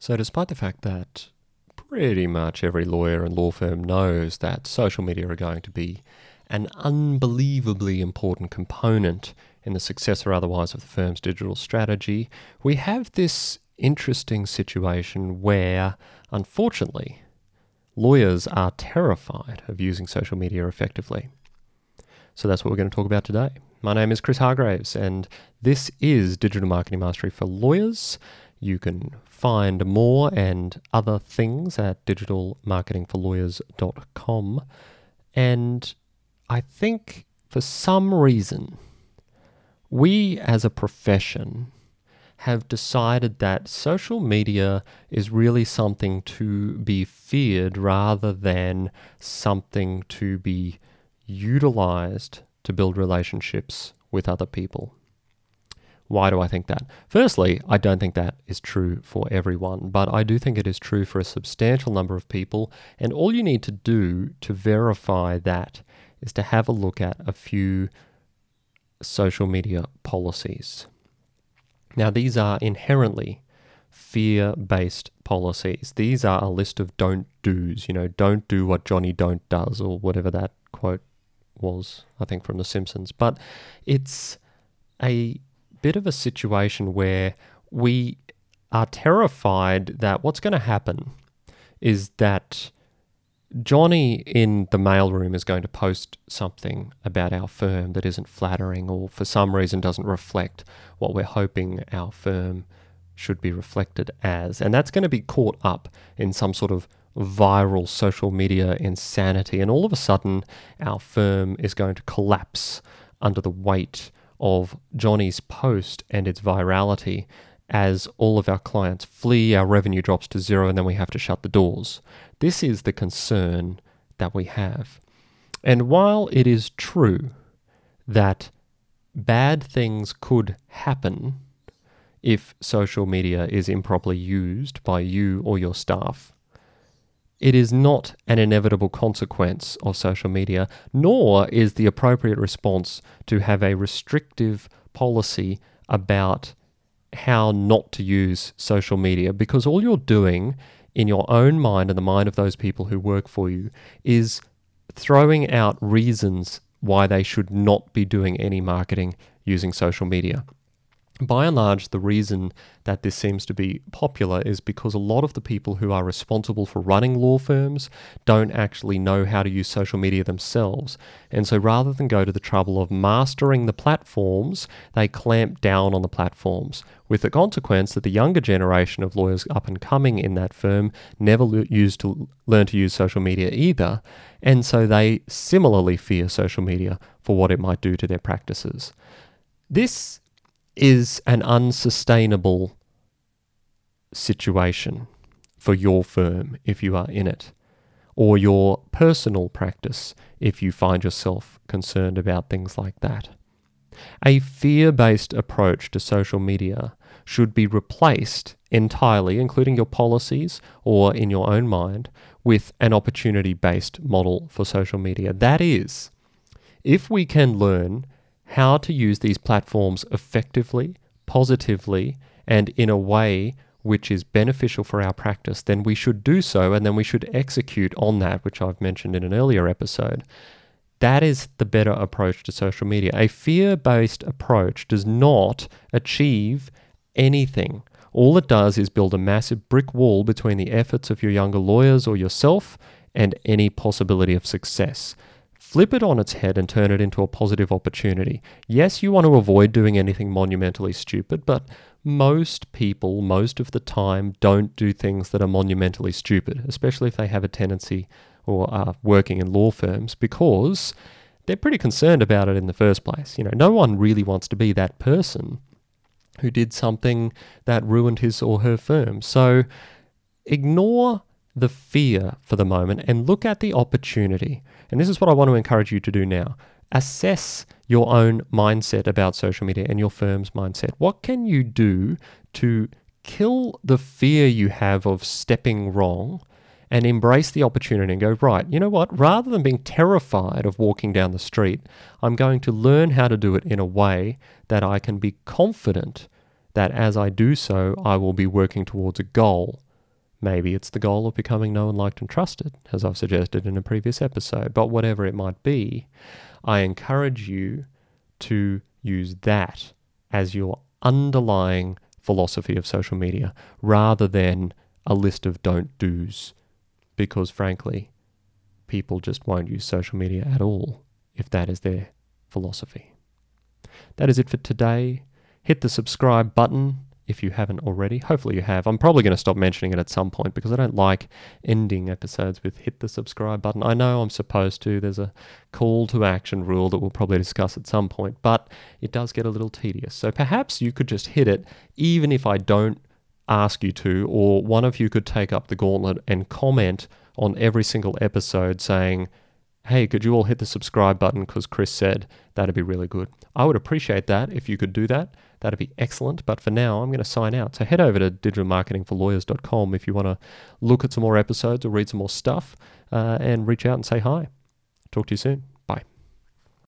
So, despite the fact that pretty much every lawyer and law firm knows that social media are going to be an unbelievably important component in the success or otherwise of the firm's digital strategy, we have this interesting situation where, unfortunately, lawyers are terrified of using social media effectively. So that's what we're going to talk about today. My name is Chris Hargraves, and this is Digital Marketing Mastery for Lawyers. You can find more and other things at digitalmarketingforlawyers.com. And I think for some reason, we as a profession have decided that social media is really something to be feared rather than something to be utilized to build relationships with other people. Why do I think that? Firstly, I don't think that is true for everyone, but I do think it is true for a substantial number of people. And all you need to do to verify that is to have a look at a few social media policies. Now, these are inherently fear based policies. These are a list of don't do's, you know, don't do what Johnny Don't does, or whatever that quote was, I think, from The Simpsons. But it's a bit of a situation where we are terrified that what's going to happen is that Johnny in the mailroom is going to post something about our firm that isn't flattering or for some reason doesn't reflect what we're hoping our firm should be reflected as. And that's going to be caught up in some sort of viral social media insanity. And all of a sudden, our firm is going to collapse under the weight of Johnny's post and its virality as all of our clients flee, our revenue drops to zero, and then we have to shut the doors. This is the concern that we have. And while it is true that bad things could happen if social media is improperly used by you or your staff, it is not an inevitable consequence of social media, nor is the appropriate response to have a restrictive policy about how not to use social media because all you're doing in your own mind and the mind of those people who work for you is throwing out reasons why they should not be doing any marketing using social media by and large, the reason that this seems to be popular is because a lot of the people who are responsible for running law firms don't actually know how to use social media themselves. And so rather than go to the trouble of mastering the platforms, they clamp down on the platforms, with the consequence that the younger generation of lawyers up and coming in that firm never used to learn to use social media either. And so they similarly fear social media for what it might do to their practices. This is an unsustainable situation for your firm if you are in it, or your personal practice if you find yourself concerned about things like that. A fear based approach to social media should be replaced entirely, including your policies or in your own mind, with an opportunity based model for social media. That is, if we can learn how to use these platforms effectively, positively, and in a way which is beneficial for our practice, then we should do so and then we should execute on that, which I've mentioned in an earlier episode. That is the better approach to social media. A fear based approach does not achieve anything. All it does is build a massive brick wall between the efforts of your younger lawyers or yourself and any possibility of success flip it on its head and turn it into a positive opportunity. Yes, you want to avoid doing anything monumentally stupid, but most people, most of the time, don't do things that are monumentally stupid, especially if they have a tendency or are working in law firms, because they're pretty concerned about it in the first place. You know, no one really wants to be that person who did something that ruined his or her firm. So ignore the fear for the moment and look at the opportunity. And this is what I want to encourage you to do now. Assess your own mindset about social media and your firm's mindset. What can you do to kill the fear you have of stepping wrong and embrace the opportunity and go, right, you know what? Rather than being terrified of walking down the street, I'm going to learn how to do it in a way that I can be confident that as I do so, I will be working towards a goal Maybe it's the goal of becoming known, liked, and trusted, as I've suggested in a previous episode. But whatever it might be, I encourage you to use that as your underlying philosophy of social media rather than a list of don't do's. Because frankly, people just won't use social media at all if that is their philosophy. That is it for today. Hit the subscribe button if you haven't already. Hopefully you have. I'm probably going to stop mentioning it at some point because I don't like ending episodes with hit the subscribe button. I know I'm supposed to. There's a call to action rule that we'll probably discuss at some point, but it does get a little tedious. So perhaps you could just hit it even if I don't ask you to, or one of you could take up the gauntlet and comment on every single episode saying, hey, could you all hit the subscribe button because Chris said that'd be really good. I would appreciate that if you could do that. That'd be excellent. But for now, I'm going to sign out. So head over to digitalmarketingforlawyers.com if you want to look at some more episodes or read some more stuff uh, and reach out and say hi. Talk to you soon.